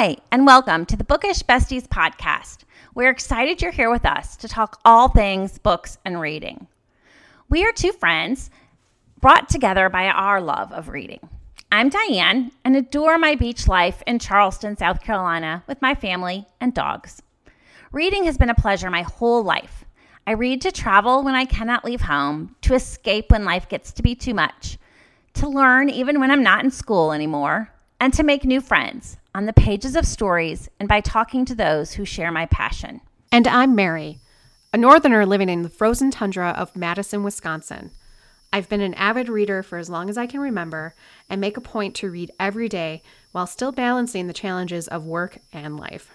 Hi, and welcome to the Bookish Besties podcast. We're excited you're here with us to talk all things books and reading. We are two friends brought together by our love of reading. I'm Diane and adore my beach life in Charleston, South Carolina, with my family and dogs. Reading has been a pleasure my whole life. I read to travel when I cannot leave home, to escape when life gets to be too much, to learn even when I'm not in school anymore, and to make new friends on the pages of stories and by talking to those who share my passion. And I'm Mary, a northerner living in the frozen tundra of Madison, Wisconsin. I've been an avid reader for as long as I can remember and make a point to read every day while still balancing the challenges of work and life.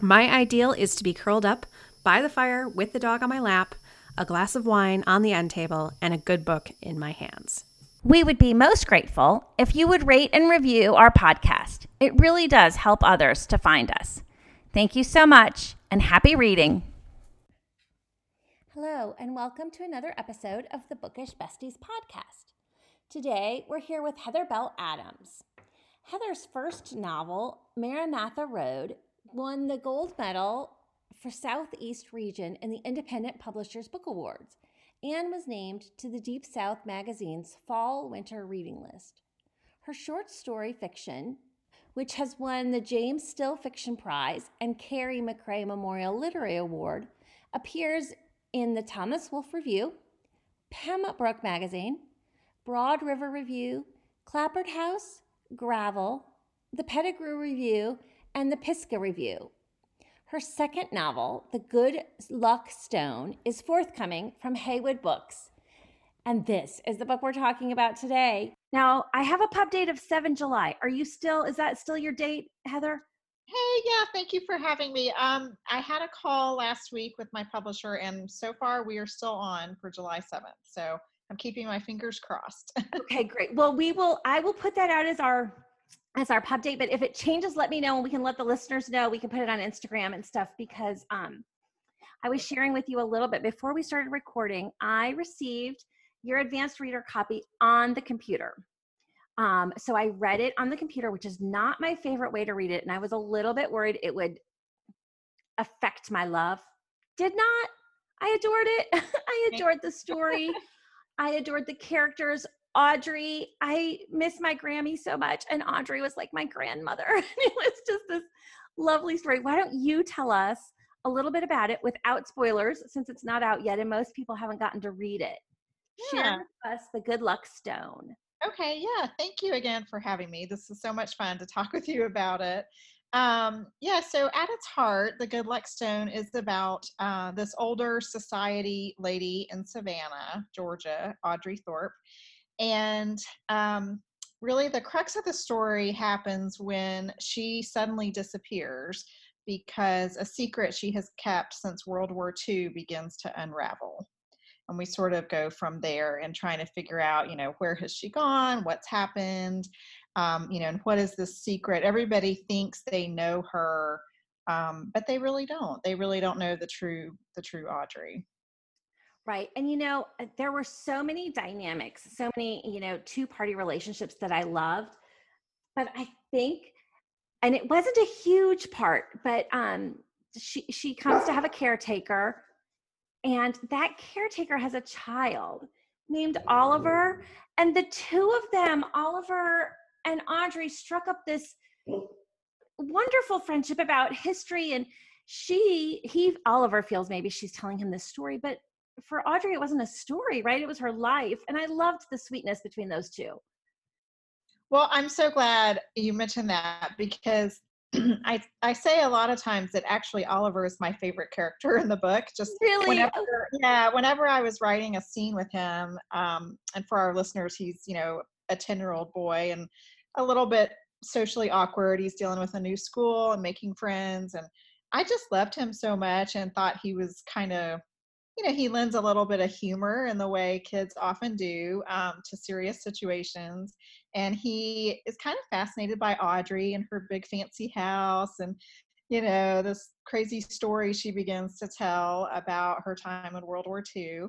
My ideal is to be curled up by the fire with the dog on my lap, a glass of wine on the end table, and a good book in my hands. We would be most grateful if you would rate and review our podcast. It really does help others to find us. Thank you so much and happy reading. Hello, and welcome to another episode of the Bookish Besties podcast. Today, we're here with Heather Bell Adams. Heather's first novel, Maranatha Road, won the gold medal for Southeast Region in the Independent Publishers Book Awards and was named to the Deep South magazine's Fall Winter Reading List. Her short story fiction, which has won the James Still Fiction Prize and Carrie McCray Memorial Literary Award, appears in the Thomas Wolfe Review, Pembroke Magazine, Broad River Review, Clapboard House, Gravel, the Pettigrew Review, and the Pisgah Review. Her second novel, The Good Luck Stone, is forthcoming from Haywire Books. And this is the book we're talking about today. Now, I have a pub date of 7 July. Are you still, is that still your date, Heather? Hey, yeah, thank you for having me. Um, I had a call last week with my publisher, and so far we are still on for July 7th. So I'm keeping my fingers crossed. okay, great. Well, we will, I will put that out as our as our pub date. But if it changes, let me know and we can let the listeners know. We can put it on Instagram and stuff because um, I was sharing with you a little bit before we started recording. I received your advanced reader copy on the computer. Um, so I read it on the computer, which is not my favorite way to read it. And I was a little bit worried it would affect my love. Did not. I adored it. I adored the story. I adored the characters. Audrey, I miss my Grammy so much. And Audrey was like my grandmother. it was just this lovely story. Why don't you tell us a little bit about it without spoilers, since it's not out yet and most people haven't gotten to read it? Yeah. Share with us the Good Luck Stone. Okay, yeah. Thank you again for having me. This is so much fun to talk with you about it. Um, yeah, so at its heart, the Good Luck Stone is about uh, this older society lady in Savannah, Georgia, Audrey Thorpe and um, really, the crux of the story happens when she suddenly disappears because a secret she has kept since World War II begins to unravel. And we sort of go from there and trying to figure out, you know, where has she gone? What's happened? Um, you know, and what is this secret? Everybody thinks they know her, um, but they really don't. They really don't know the true the true Audrey. Right. And you know, uh, there were so many dynamics, so many, you know, two party relationships that I loved. But I think and it wasn't a huge part, but um she she comes to have a caretaker and that caretaker has a child named Oliver and the two of them, Oliver and Audrey struck up this wonderful friendship about history and she he Oliver feels maybe she's telling him this story but for Audrey, it wasn't a story, right? It was her life. And I loved the sweetness between those two. Well, I'm so glad you mentioned that because I I say a lot of times that actually Oliver is my favorite character in the book. Just really, whenever, yeah. Whenever I was writing a scene with him, um, and for our listeners, he's you know a ten year old boy and a little bit socially awkward. He's dealing with a new school and making friends, and I just loved him so much and thought he was kind of you know, he lends a little bit of humor in the way kids often do um, to serious situations. And he is kind of fascinated by Audrey and her big fancy house and, you know, this crazy story she begins to tell about her time in World War II.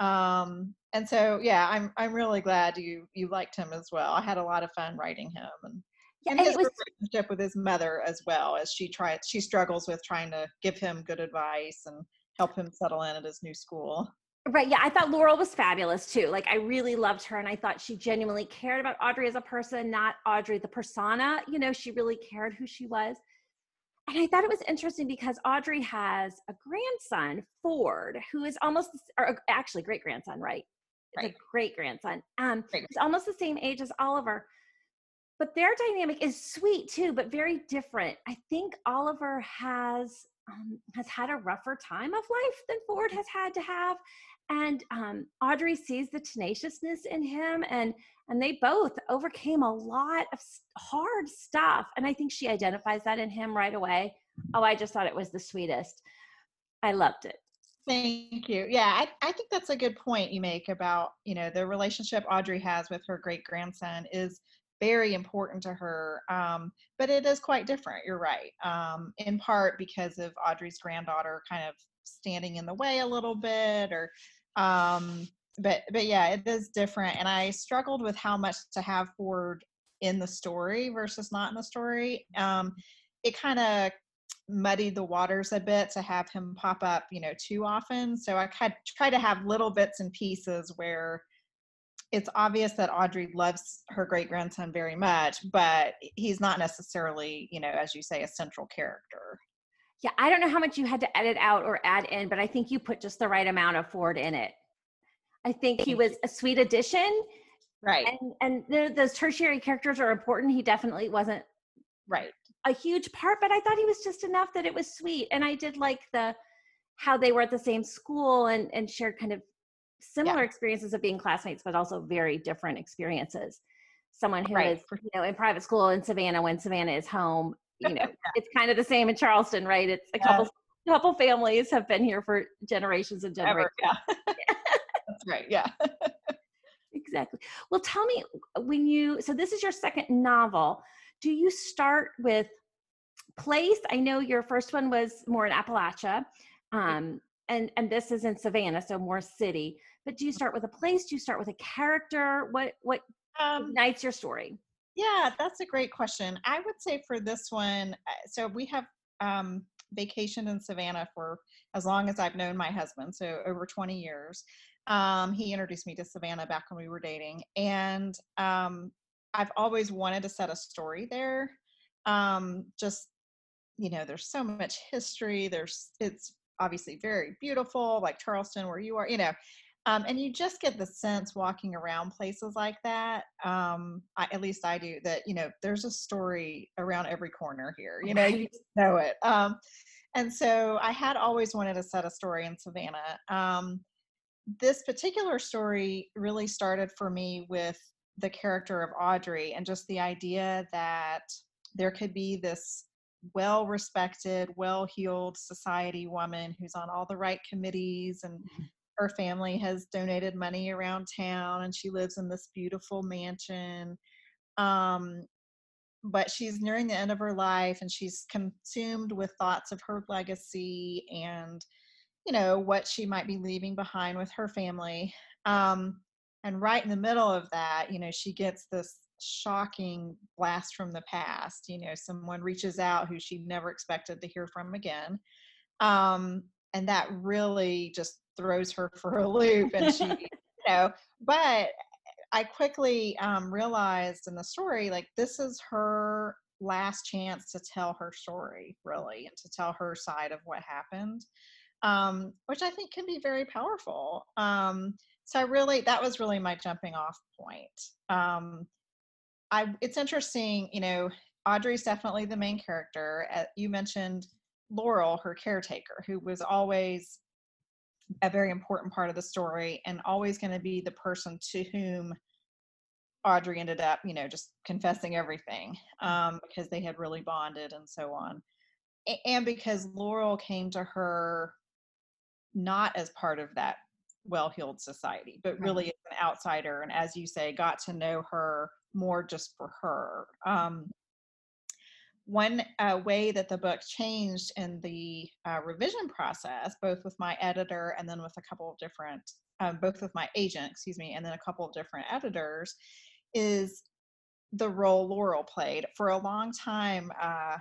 Um, and so, yeah, I'm I'm really glad you you liked him as well. I had a lot of fun writing him. And Yeah, and and his it was relationship with his mother as well as she tries she struggles with trying to give him good advice and help him settle in at his new school Right. Yeah. I thought Laurel was fabulous too. Like, I really loved her. And I thought she genuinely cared about Audrey as a person, not Audrey the persona. You know, she really cared who she was. And I thought it was interesting because Audrey has a grandson, Ford, who is almost, or actually great grandson, right? Right. The great grandson. Um, Great. he's almost the same age as Oliver. But their dynamic is sweet too, but very different. I think Oliver has um, has had a rougher time of life than Ford has had to have, and um, Audrey sees the tenaciousness in him, and and they both overcame a lot of hard stuff, and I think she identifies that in him right away. Oh, I just thought it was the sweetest. I loved it. Thank you. Yeah, I, I think that's a good point you make about, you know, the relationship Audrey has with her great grandson is very important to her. Um, but it is quite different. You're right. Um, in part because of Audrey's granddaughter kind of standing in the way a little bit or um but but yeah it is different and i struggled with how much to have ford in the story versus not in the story um it kind of muddied the waters a bit to have him pop up, you know, too often. So I try to have little bits and pieces where it's obvious that Audrey loves her great grandson very much, but he's not necessarily, you know, as you say, a central character. Yeah, I don't know how much you had to edit out or add in, but I think you put just the right amount of Ford in it. I think he was a sweet addition, Right. and and the, those tertiary characters are important. He definitely wasn't Right. a huge part, but I thought he was just enough that it was sweet. And I did like the how they were at the same school and and shared kind of similar experiences of being classmates, but also very different experiences. Someone who is Right. you know in private school in Savannah when Savannah is home, you know, it's kind of the same in Charleston, right? It's a Yeah. couple couple families have been here for generations and generations. Ever. Yeah. That's right. Yeah. Exactly. Well, tell me when you so this is your second novel. Do you start with place? I know your first one was more in Appalachia, um, and and this is in Savannah, so more city. But do you start with a place? Do you start with a character? What what Um, ignites your story? Yeah, that's a great question. I would say for this one, uh, so we have um, vacationed in Savannah for as long as I've known my husband, so over 20 years. Um, he introduced me to Savannah back when we were dating, and um, I've always wanted to set a story there. Um, just you know, there's so much history. There's it's obviously very beautiful, like Charleston, where you are. You know, um, and you just get the sense walking around places like that. Um, I, at least I do that. You know, there's a story around every corner here. You know, you know it. Um, and so I had always wanted to set a story in Savannah. Um, this particular story really started for me with the character of Audrey and just the idea that there could be this well respected, well heeled society woman who's on all the right committees and her family has donated money around town and she lives in this beautiful mansion. Um, but she's nearing the end of her life and she's consumed with thoughts of her legacy and you know what she might be leaving behind with her family um, and right in the middle of that you know she gets this shocking blast from the past you know someone reaches out who she never expected to hear from again um, and that really just throws her for a loop and she you know but i quickly um, realized in the story like this is her last chance to tell her story really and to tell her side of what happened um, which i think can be very powerful um, so i really that was really my jumping off point um, i it's interesting you know audrey's definitely the main character uh, you mentioned laurel her caretaker who was always a very important part of the story and always going to be the person to whom Audrey ended up, you know, just confessing everything um, because they had really bonded and so on. And because Laurel came to her not as part of that well heeled society, but really as an outsider. And as you say, got to know her more just for her. Um, one uh, way that the book changed in the uh, revision process, both with my editor and then with a couple of different, um, both with my agent, excuse me, and then a couple of different editors, is the role Laurel played. For a long time, uh,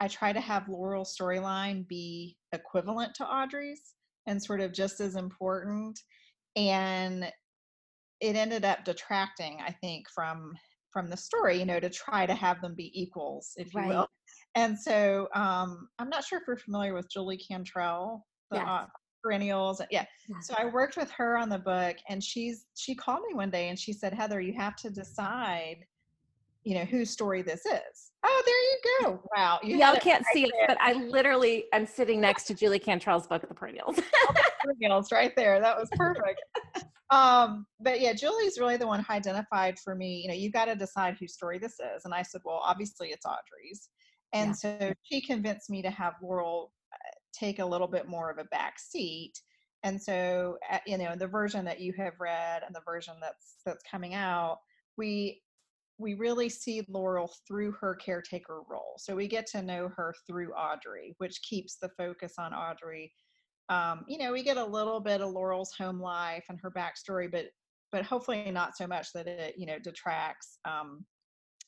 I try to have Laurel's storyline be equivalent to Audrey's and sort of just as important. And it ended up detracting, I think, from from the story, you know, to try to have them be equals, if you Right. will. And so um, I'm not sure if you're familiar with Julie Cantrell, the Yes. uh, perennials. Yeah. Yes. So I worked with her on the book, and she's she called me one day and she said, Heather, you have to decide, you know, whose story this is. Oh, there you go. Wow. You Y'all can't right see it, but I literally am sitting next to Julie Cantrell's book, The Perennials. perennials right there. That was perfect. Um, but yeah, Julie's really the one who identified for me, you know, you got to decide whose story this is. And I said, well, obviously it's Audrey's. And Yeah. so she convinced me to have Laurel uh, take a little bit more of a back seat. And so, uh, you know, the version that you have read and the version that's that's coming out, we we really see Laurel through her caretaker role. So we get to know her through Audrey, which keeps the focus on Audrey um, you know, we get a little bit of Laurel's home life and her backstory, but but hopefully not so much that it you know detracts um,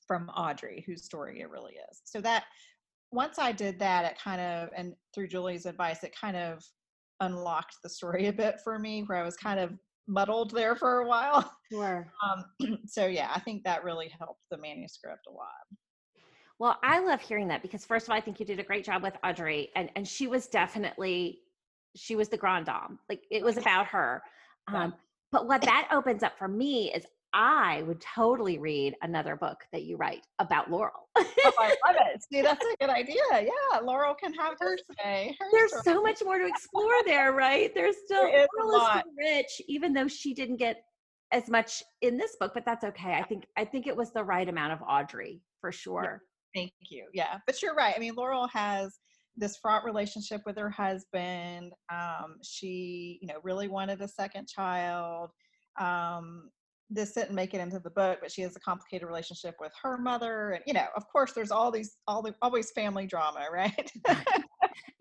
from Audrey, whose story it really is. So that once I did that, it kind of and through Julie's advice, it kind of unlocked the story a bit for me, where I was kind of muddled there for a while. Sure. Um, so yeah, I think that really helped the manuscript a lot. Well, I love hearing that because first of all, I think you did a great job with Audrey, and and she was definitely she was the grand dame. Like it was about her. Um, but what that opens up for me is I would totally read another book that you write about Laurel. Oh, I love it. See, that's a good idea. Yeah, Laurel can have her say. Her There's story. so much more to explore there, right? There's still There is a Laurel is rich, even though she didn't get as much in this book, but that's okay. I think I think it was the right amount of Audrey for sure. Thank you. Yeah, but you're right. I mean, Laurel has this fraught relationship with her husband. Um, she, you know, really wanted a second child. Um, this didn't make it into the book, but she has a complicated relationship with her mother, and you know, of course, there's all these, all the, always family drama, right?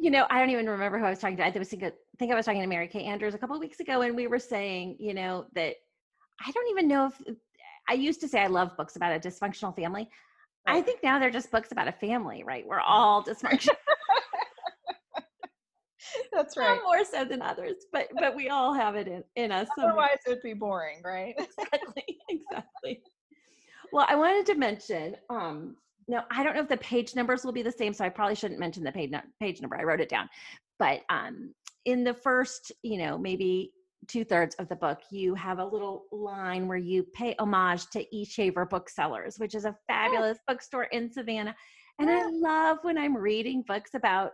You know, I don't even remember who I was talking to. I was thinking, I think I was talking to Mary Kay Andrews a couple of weeks ago, and we were saying, you know, that I don't even know if I used to say I love books about a dysfunctional family. I think now they're just books about a family, right? We're all dysfunctional, That's some right. more so than others, but but we all have it in, in us. somewhere. Otherwise, it'd be boring, right? exactly exactly well i wanted to mention um now i don't know if the page numbers will be the same so i probably shouldn't mention the page, page number i wrote it down but um in the first you know maybe two thirds of the book you have a little line where you pay homage to e shaver booksellers which is a fabulous bookstore in savannah and i love when i'm reading books about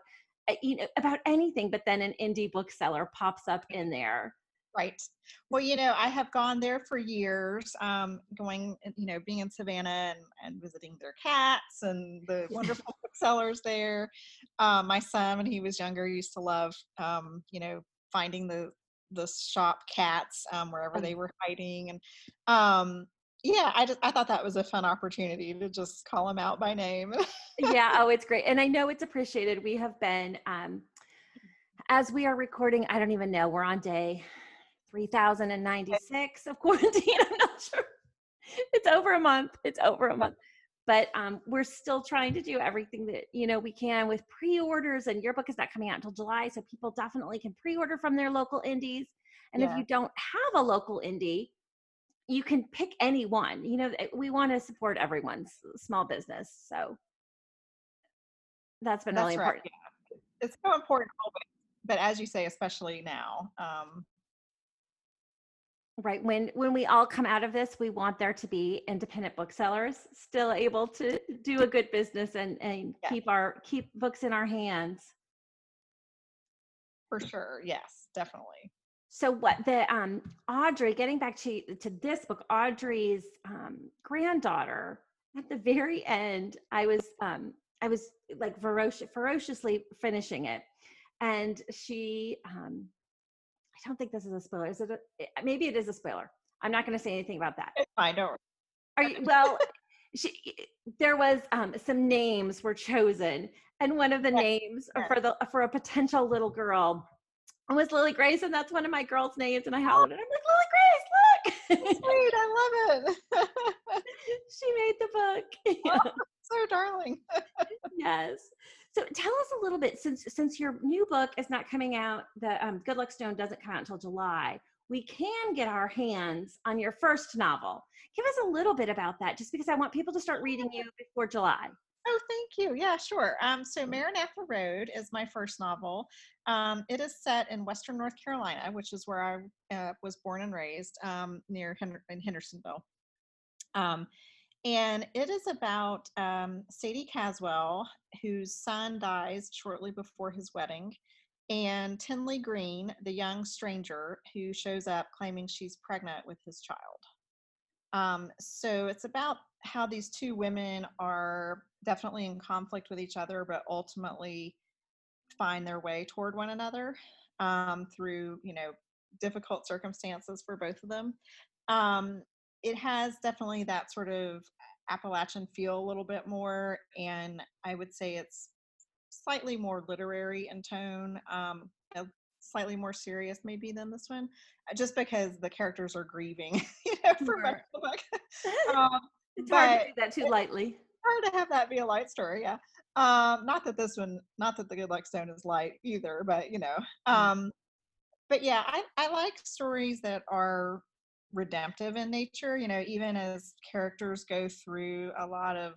you know about anything but then an indie bookseller pops up in there Right. Well, you know, I have gone there for years, um, going, you know, being in Savannah and, and visiting their cats and the wonderful booksellers there. Um, my son, when he was younger, used to love, um, you know, finding the the shop cats um, wherever Oh. they were hiding, and um, yeah, I just I thought that was a fun opportunity to just call them out by name. yeah oh it's great and i know it's appreciated we have been um as we are recording i don't even know we're on day 3096 of quarantine i'm not sure it's over a month it's over a month but um, we're still trying to do everything that you know we can with pre-orders and your book is not coming out until july so people definitely can pre-order from their local indies and if you don't have a local indie you can pick any one you know we want to support everyone's small business so that's been really right. important Yeah. It's so important always, but as you say, especially now. Um, right when when we all come out of this we want there to be independent booksellers still able to do a good business and and Yeah. keep our keep books in our hands for sure. Yes, definitely. So what the um audrey getting back to to this book audrey's um granddaughter at the very end i was um i was like ferocious ferociously finishing it and she um i don't think this is a spoiler is it a, maybe it is a spoiler i'm not going to say anything about that It's fine. Don't. Are you, well, she, there was um, some names were chosen, and one of the names yeah. for the for a potential little girl was Lily Grace, and that's one of my girls' names. And I hollered, and I'm like, Lily Grace, look! Sweet, I love it. she made the book. Oh, so darling. yes. So tell us a little bit since since your new book is not coming out, the um, Good Luck Stone doesn't come out until July. We can get our hands on your first novel. Give us a little bit about that, just because I want people to start reading you before July. Oh, thank you. Yeah, sure. Um, so Maranatha Road is my first novel. Um, it is set in Western North Carolina, which is where I uh, was born and raised, um, near in Hendersonville. Um, and it is about um, Sadie Caswell, whose son dies shortly before his wedding, and Tinley Green, the young stranger who shows up claiming she's pregnant with his child. Um, so it's about how these two women are definitely in conflict with each other, but ultimately find their way toward one another um, through, you know, difficult circumstances for both of them. Um, it has definitely that sort of Appalachian feel a little bit more, and I would say it's slightly more literary in tone, um, slightly more serious maybe than this one, uh, just because the characters are grieving, you know, for much of the book. Um, it's hard to do that too lightly. Hard to have that be a light story, yeah. Um, not that this one, not that the Good Luck Stone is light either, but you know. Mm. Um, but yeah, I, I like stories that are redemptive in nature. You know, even as characters go through a lot of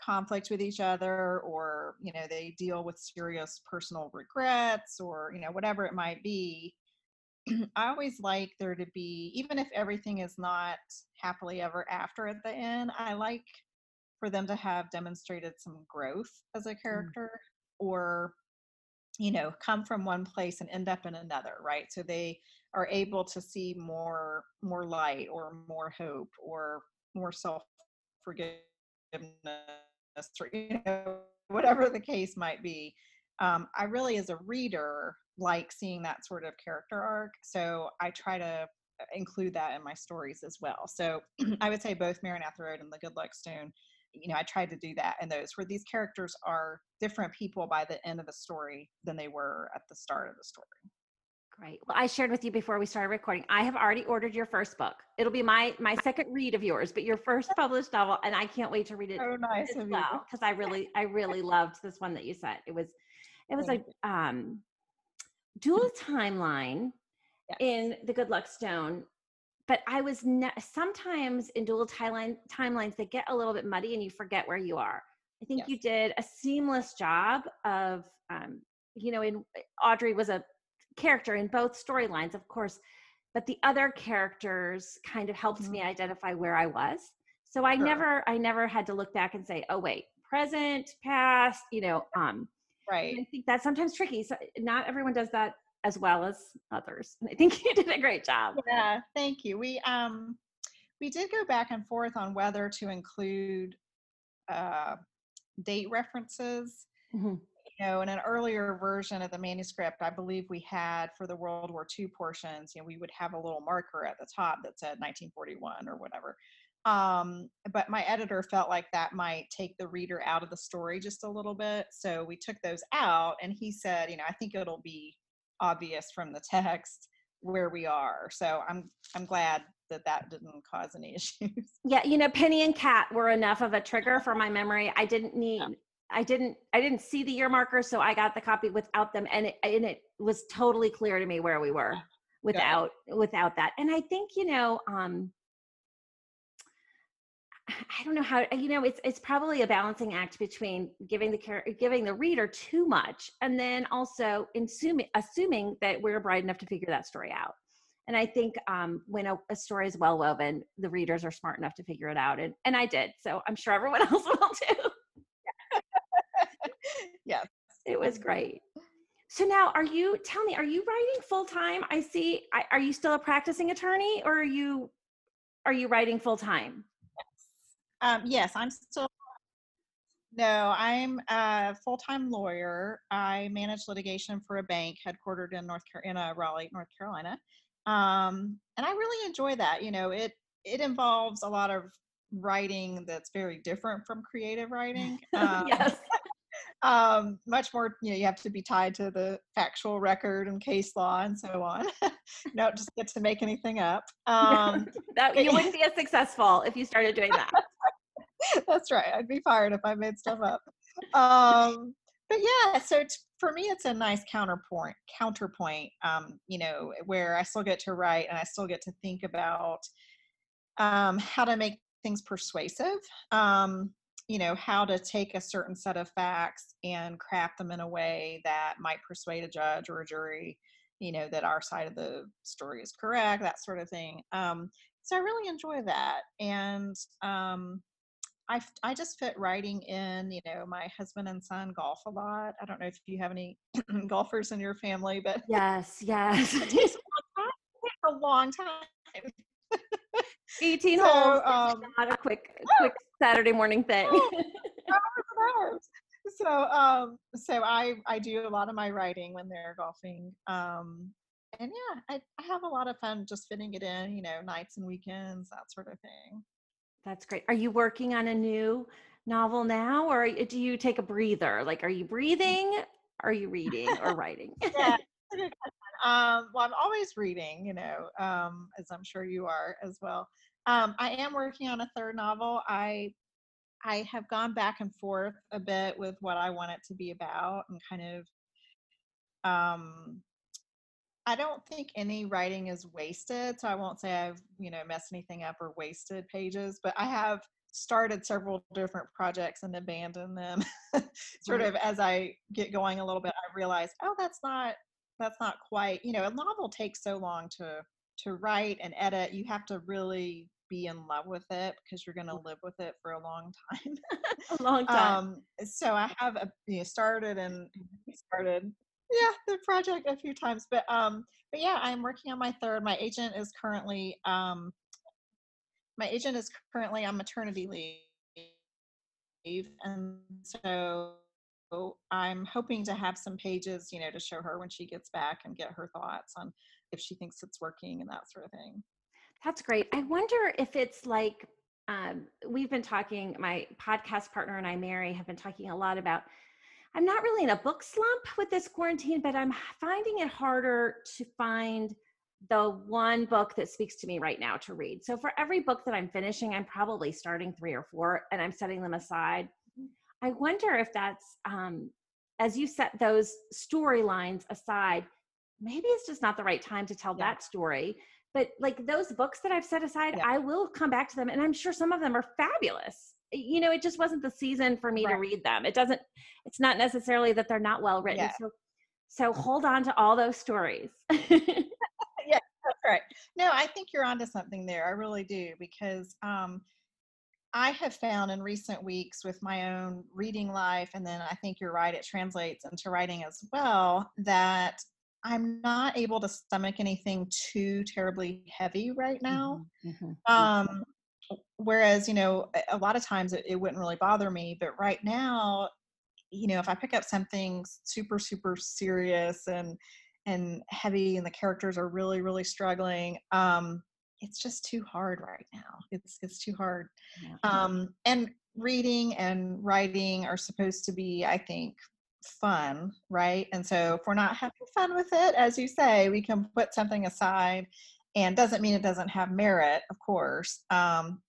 conflict with each other, or you know, they deal with serious personal regrets, or you know, whatever it might be. I always like there to be, even if everything is not happily ever after at the end, I like for them to have demonstrated some growth as a mm. character mm. or, you know, come from one place and end up in another, right? So they are able to see more more light or more hope or more self forgiveness or you know whatever the case might be um, i really as a reader like seeing that sort of character arc. So I try to uh, include that in my stories as well. So I would say both Maranatha Road and The Good Luck Stone, you know, I tried to do that in those where these characters are different people by the end of the story than they were at the start of the story. Great. Well, I shared with you before we started recording. I have already ordered your first book. It'll be my my second read of yours, but your first published novel, and I can't wait to read it. Oh, nice as well, because I really I really loved this one that you sent. It was it was a um dual timeline yes. in the Good Luck Stone, but I was ne- sometimes in dual timeline timelines they get a little bit muddy and you forget where you are. I think yes. you did a seamless job of, um, you know, in Audrey was a character in both storylines, of course, but the other characters kind of helped mm-hmm. me identify where I was. So I sure. never, I never had to look back and say, oh wait, present, past, you know, um, Right. I think that's sometimes tricky. So not everyone does that as well as others. And I think you did a great job. Yeah, thank you. We um we did go back and forth on whether to include uh, date references. Mm-hmm. You know, in an earlier version of the manuscript, I believe we had for the World War II portions, you know, we would have a little marker at the top that said 1941 or whatever. Um, but my editor felt like that might take the reader out of the story just a little bit. So we took those out, and he said, you know, I think it'll be obvious from the text where we are. So I'm I'm glad that that didn't cause any issues. Yeah, you know, Penny and Cat were enough of a trigger for my memory. I didn't need. Yeah. I didn't I didn't see the year marker, so I got the copy without them, and it and it was totally clear to me where we were without yeah. without that. And I think you know, um, I don't know how you know it's it's probably a balancing act between giving the care giving the reader too much and then also assuming assuming that we're bright enough to figure that story out. And I think um, when a, a, story is well woven, the readers are smart enough to figure it out, and and I did. So I'm sure everyone else will too. yes, it was great. So now, are you? Tell me, are you writing full time? I see. I, are you still a practicing attorney, or are you? Are you writing full time? Um, yes, I'm still. No, I'm a full-time lawyer. I manage litigation for a bank headquartered in North Carolina, uh, Raleigh, North Carolina, um, and I really enjoy that. You know, it it involves a lot of writing that's very different from creative writing. Um, yes. um, much more, you know, you have to be tied to the factual record and case law and so on. you don't just get to make anything up. Um, that you wouldn't be as successful if you started doing that. That's right. I'd be fired if I made stuff up. Um, but yeah, so t- for me, it's a nice counterpoint. Counterpoint, um, you know, where I still get to write and I still get to think about um, how to make things persuasive. Um, you know, how to take a certain set of facts and craft them in a way that might persuade a judge or a jury. You know that our side of the story is correct, that sort of thing. Um, so I really enjoy that, and um, I, I just fit writing in, you know, my husband and son golf a lot. I don't know if you have any golfers in your family, but yes, yes. it takes a long time. 18 so, holes um, not a quick quick Saturday morning thing. so um so I I do a lot of my writing when they're golfing. Um and yeah, I, I have a lot of fun just fitting it in, you know, nights and weekends, that sort of thing. That's great. Are you working on a new novel now or do you take a breather? Like, are you breathing? Are you reading or writing? yeah. Um, well, I'm always reading, you know, um, as I'm sure you are as well. Um, I am working on a third novel. I I have gone back and forth a bit with what I want it to be about and kind of um I don't think any writing is wasted, so I won't say I've, you know, messed anything up or wasted pages, but I have started several different projects and abandoned them. sort mm-hmm. of as I get going a little bit, I realize, oh, that's not that's not quite, you know, a novel takes so long to to write and edit. You have to really be in love with it because you're going to mm. live with it for a long time. a long time. Um, so I have a, you know, started and started yeah the project a few times but um but yeah i'm working on my third my agent is currently um my agent is currently on maternity leave and so i'm hoping to have some pages you know to show her when she gets back and get her thoughts on if she thinks it's working and that sort of thing. That's great. I wonder if it's like um, we've been talking my podcast partner and i mary have been talking a lot about I'm not really in a book slump with this quarantine, but I'm finding it harder to find the one book that speaks to me right now to read. So for every book that I'm finishing, I'm probably starting three or four and I'm setting them aside. I wonder if that's um, as you set those storylines aside, maybe it's just not the right time to tell yeah. that story. But like those books that I've set aside, yeah. I will come back to them and I'm sure some of them are fabulous you know, it just wasn't the season for me right. to read them. It doesn't, it's not necessarily that they're not well written. Yeah. So, so hold on to all those stories. yeah, that's right. No, I think you're onto something there. I really do because um, I have found in recent weeks with my own reading life, and then I think you're right, it translates into writing as well, that I'm not able to stomach anything too terribly heavy right now. Mm-hmm, mm-hmm. Um, whereas you know a lot of times it, it wouldn't really bother me but right now you know if i pick up something super super serious and and heavy and the characters are really really struggling um it's just too hard right now. It's it's too hard. Yeah. um and reading and writing are supposed to be i think fun right? And so if we're not having fun with it as you say we can put something aside and doesn't mean it doesn't have merit of course um,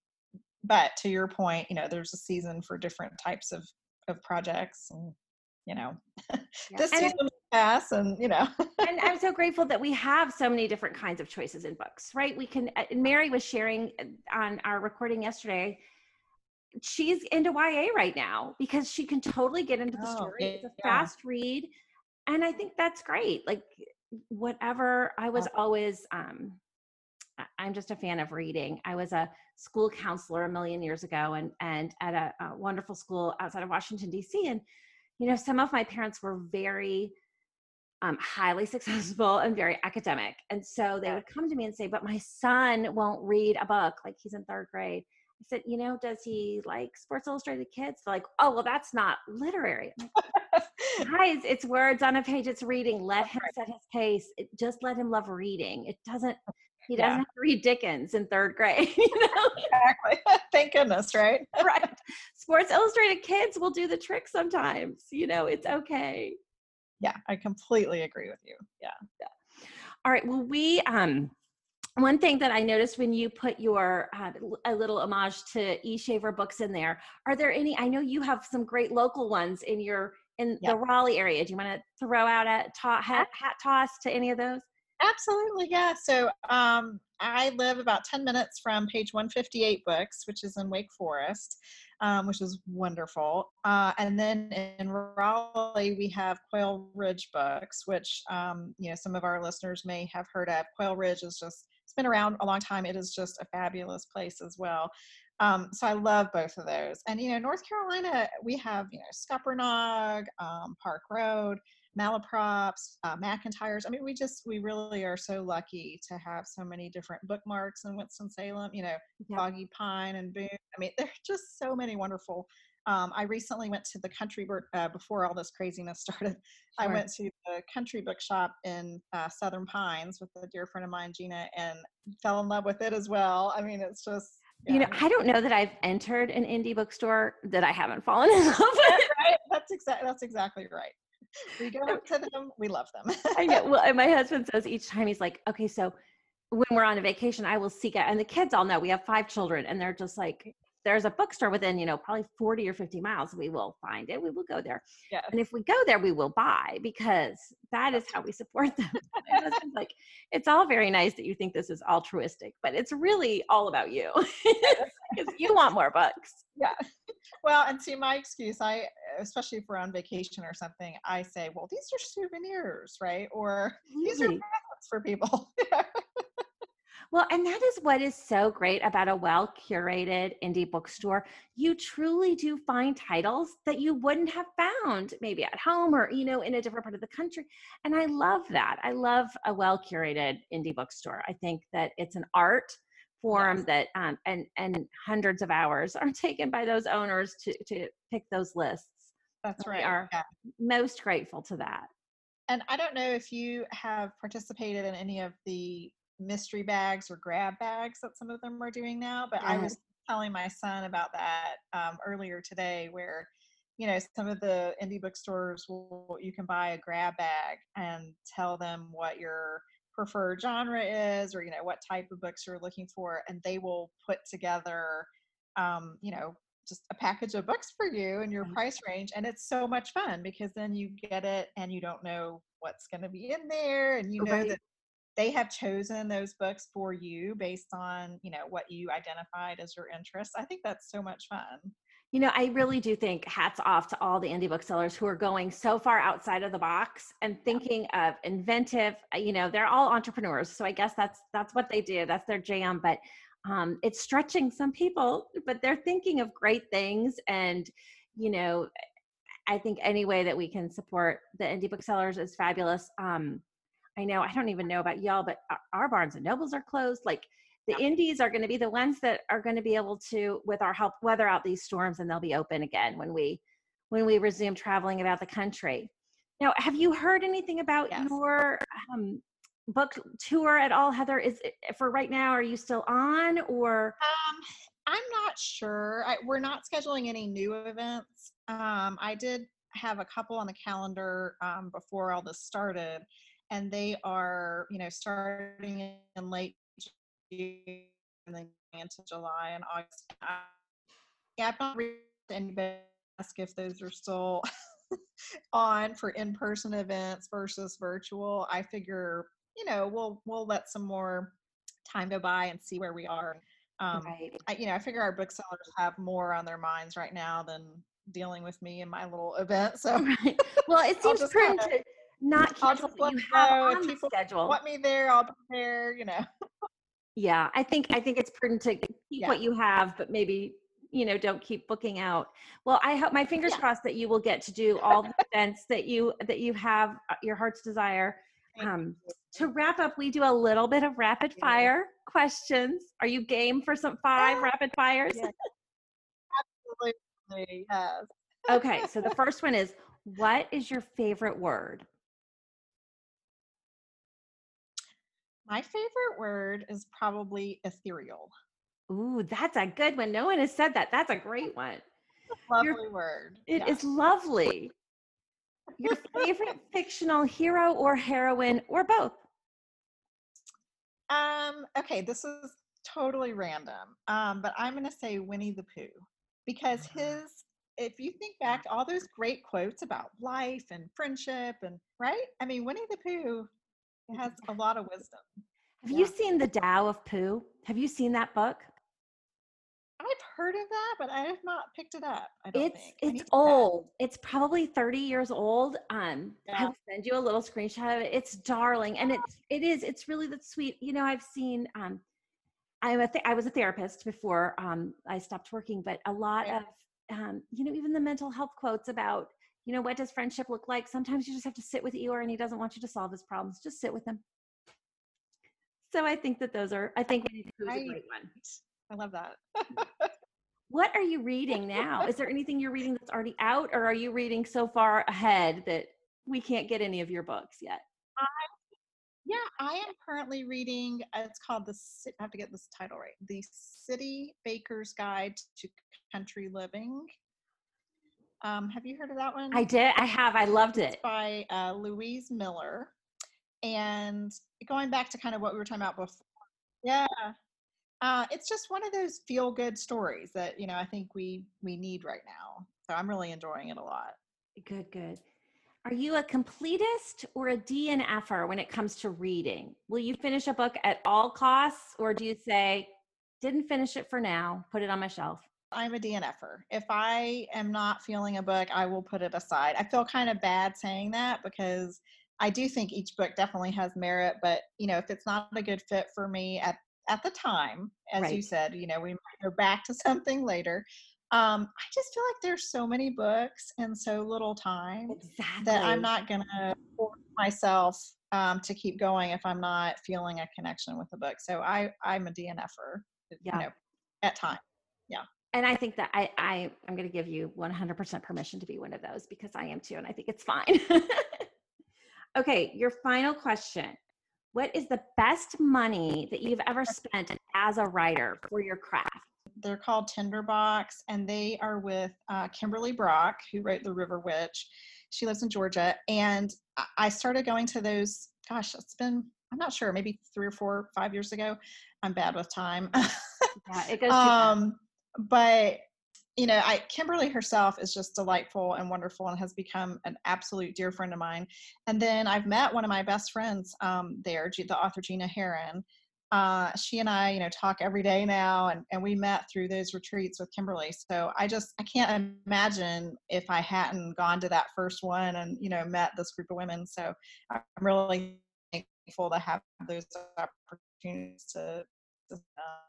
but to your point you know there's a season for different types of of projects and you know yeah. this and season pass and you know and i'm so grateful that we have so many different kinds of choices in books right we can uh, mary was sharing uh, on our recording yesterday she's into ya right now because she can totally get into the oh, story it's a yeah. fast read and i think that's great like whatever i was always um I'm just a fan of reading. I was a school counselor a million years ago and, and at a, a wonderful school outside of Washington, D.C. And, you know, some of my parents were very um, highly successful and very academic. And so they would come to me and say, But my son won't read a book, like he's in third grade. I said, You know, does he like Sports Illustrated Kids? They're like, Oh, well, that's not literary. Guys, it's words on a page, it's reading. Let him set his pace. It, just let him love reading. It doesn't he doesn't yeah. have to read Dickens in third grade. You know? Exactly. Thank goodness, right? right. Sports Illustrated kids will do the trick sometimes. You know, it's okay. Yeah, I completely agree with you. Yeah. Yeah. All right. Well, we um one thing that I noticed when you put your uh, a little homage to E Shaver books in there, are there any? I know you have some great local ones in your in Yep. the Raleigh area. Do you want to throw out a ta- hat, hat toss to any of those? Absolutely, yeah. So um, I live about 10 minutes from page 158 Books, which is in Wake Forest, um, which is wonderful. Uh, and then in Raleigh, we have Quail Ridge Books, which um, you know some of our listeners may have heard of. Quail Ridge is just it's been around a long time. It is just a fabulous place as well. Um, so I love both of those. And you know, North Carolina, we have you know Scuppernong, um, Park Road malaprops, uh, McIntyres. I mean, we just, we really are so lucky to have so many different bookmarks in Winston-Salem, you know, Yeah. Foggy Pine and Boone. I mean, there are just so many wonderful. Um, I recently went to the country book uh, before all this craziness started. I went to the country bookshop in uh, Southern Pines with a dear friend of mine, Gina, and fell in love with it as well. I mean, it's just, You know. I don't know that I've entered an indie bookstore that I haven't fallen in love with. right? That's exactly that's exactly right. We go to them, we love them. I know. Well, and my husband says each time he's like, okay, so when we're on a vacation, I will seek out, and the kids all know we have five children, and they're just like, there's a bookstore within, you know, probably 40 or 50 miles. We will find it. We will go there. And if we go there, we will buy because that is how we support them. Like, it's all very nice that you think this is altruistic, but it's really all about you because you want more books. yeah well and see my excuse i especially if we're on vacation or something i say well these are souvenirs right or these are for people Well, and that is what is so great about a well curated indie bookstore. You truly do find titles that you wouldn't have found maybe at home or, you know, in a different part of the country. And I love that. I love a well curated indie bookstore. I think that it's an art form Yes. that, um, and, and hundreds of hours are taken by those owners to, to pick those lists. that's We right are yeah. most grateful to that. and i don't know if you have participated in any of the mystery bags or grab bags that some of them are doing now but i was telling my son about that um, earlier today where you know some of the indie bookstores will you can buy a grab bag and tell them what your preferred genre is or you know what type of books you're looking for and they will put together um, you know just a package of books for you and your price range and it's so much fun because then you get it and you don't know what's going to be in there and you know Right. that they have chosen those books for you based on you know what you identified as your interests i think that's so much fun You know, I really do think hats off to all the indie booksellers who are going so far outside of the box and thinking of inventive. uh, You know, they're all entrepreneurs, so I guess that's that's what they do. That's their jam. But um, it's stretching some people, but they're thinking of great things. And you know, I think any way that we can support the indie booksellers is fabulous. Um, I know I don't even know about y'all, but our- Barnes and Nobles are closed. Like the indies are going to be the ones that are going to be able to, with our help, weather out these storms, and they'll be open again when we when we resume traveling about the country. Now, have you heard anything about Yes. your um, book tour at all, Heather? Is it, for right now? Are you still on, or Um, I'm not sure. I, we're not scheduling any new events. Um, I did have a couple on the calendar um, before all this started, and they are, you know, starting in late June and then into July and August. I, yeah, I've not reached anybody ask if those are still on for in-person events versus virtual. I figure, you know, we'll we'll let some more time go by and see where we are. Um, right? I, you know, I figure our booksellers have more on their minds right now than dealing with me and my little event. So Right. Well, it seems prudent kinda- not cancel what you have if on the schedule. want me there, I'll be there. You know, Yeah, I think I think it's prudent to keep Yeah. what you have, but maybe you know don't keep booking out. Well, I hope my fingers Yeah. crossed that you will get to do all the events that you that you have uh, your heart's desire. Um, to wrap up, we do a little bit of rapid fire questions. Are you game for some five rapid fires? Yeah. absolutely, yes. Okay, so the first one is what is your favorite word? My favorite word is probably ethereal. Ooh, that's a good one. No one has said that. That's a great one. Lovely word. It is yeah. lovely. Your favorite fictional hero or heroine or both? Um, okay, this is totally random. Um, but I'm gonna say Winnie the Pooh because his if you think back all those great quotes about life and friendship and right, I mean, Winnie the Pooh has a lot of wisdom. Have yeah. you seen the Tao of Pooh? Have you seen that book? I've heard of that, but I have not picked it up. it's it's old. It's probably 30 years old. Um, yeah. I'll send you a little screenshot of it. It's darling, and it's it is it's really that sweet. You know, I've seen. Um, I'm a th- I was a therapist before um, I stopped working, but a lot yeah. of um, you know even the mental health quotes about you know what does friendship look like. Sometimes you just have to sit with Eeyore, and he doesn't want you to solve his problems. Just sit with him. So I think that those are. I think Winnie the Pooh is a great one. I love that. what are you reading now? Is there anything you're reading that's already out, or are you reading so far ahead that we can't get any of your books yet? I, yeah, I am currently reading. Uh, it's called the. I have to get this title right. The City Baker's Guide to Country Living. Um, have you heard of that one? I did. I have. I loved it. It's by uh, Louise Miller. And going back to kind of what we were talking about before, yeah, uh, it's just one of those feel good stories that you know I think we we need right now. So I'm really enjoying it a lot. Good, good. Are you a completist or a DNFer when it comes to reading? Will you finish a book at all costs, or do you say, didn't finish it for now, put it on my shelf? I'm a DNFer. If I am not feeling a book, I will put it aside. I feel kind of bad saying that because I do think each book definitely has merit, but you know, if it's not a good fit for me at at the time, as right. you said, you know, we might go back to something later. Um, I just feel like there's so many books and so little time exactly. that I'm not gonna force myself um, to keep going if I'm not feeling a connection with the book. So I I'm a DNFer, yeah. you know, at time. Yeah. And I think that I, I I'm going to give you 100% permission to be one of those because I am too, and I think it's fine. okay, your final question what is the best money that you've ever spent as a writer for your craft? They're called Tinderbox, and they are with uh, Kimberly Brock, who wrote The River Witch. She lives in Georgia, and I started going to those. Gosh, it's been I'm not sure, maybe three or four, five years ago. I'm bad with time. yeah, it goes. um, but you know, I Kimberly herself is just delightful and wonderful and has become an absolute dear friend of mine. And then I've met one of my best friends um, there, the author Gina Herron. Uh, she and I, you know, talk every day now, and, and we met through those retreats with Kimberly. So I just I can't imagine if I hadn't gone to that first one and you know met this group of women. So I'm really thankful to have those opportunities to. to uh,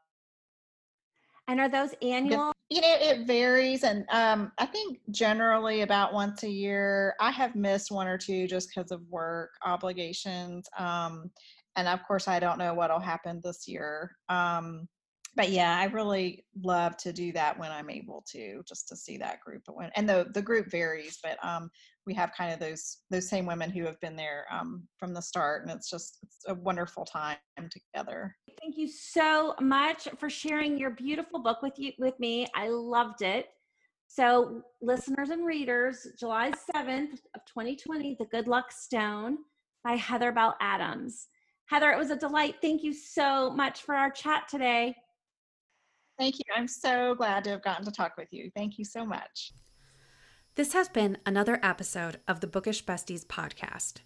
and are those annual? You know, it varies. And um, I think generally about once a year. I have missed one or two just because of work obligations. Um, and of course, I don't know what'll happen this year. Um, but yeah, I really love to do that when I'm able to, just to see that group. And the the group varies, but um, we have kind of those those same women who have been there um, from the start, and it's just it's a wonderful time together. Thank you so much for sharing your beautiful book with you with me. I loved it. So, listeners and readers, July 7th of 2020, The Good Luck Stone by Heather Bell Adams. Heather, it was a delight. Thank you so much for our chat today. Thank you. I'm so glad to have gotten to talk with you. Thank you so much. This has been another episode of the Bookish Besties podcast.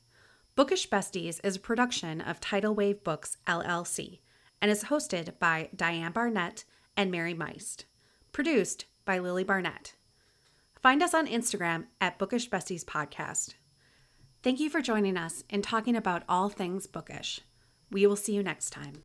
Bookish Besties is a production of Tidal Wave Books LLC and is hosted by Diane Barnett and Mary Meist. Produced by Lily Barnett. Find us on Instagram at Bookish Besties Podcast. Thank you for joining us in talking about all things bookish. We will see you next time.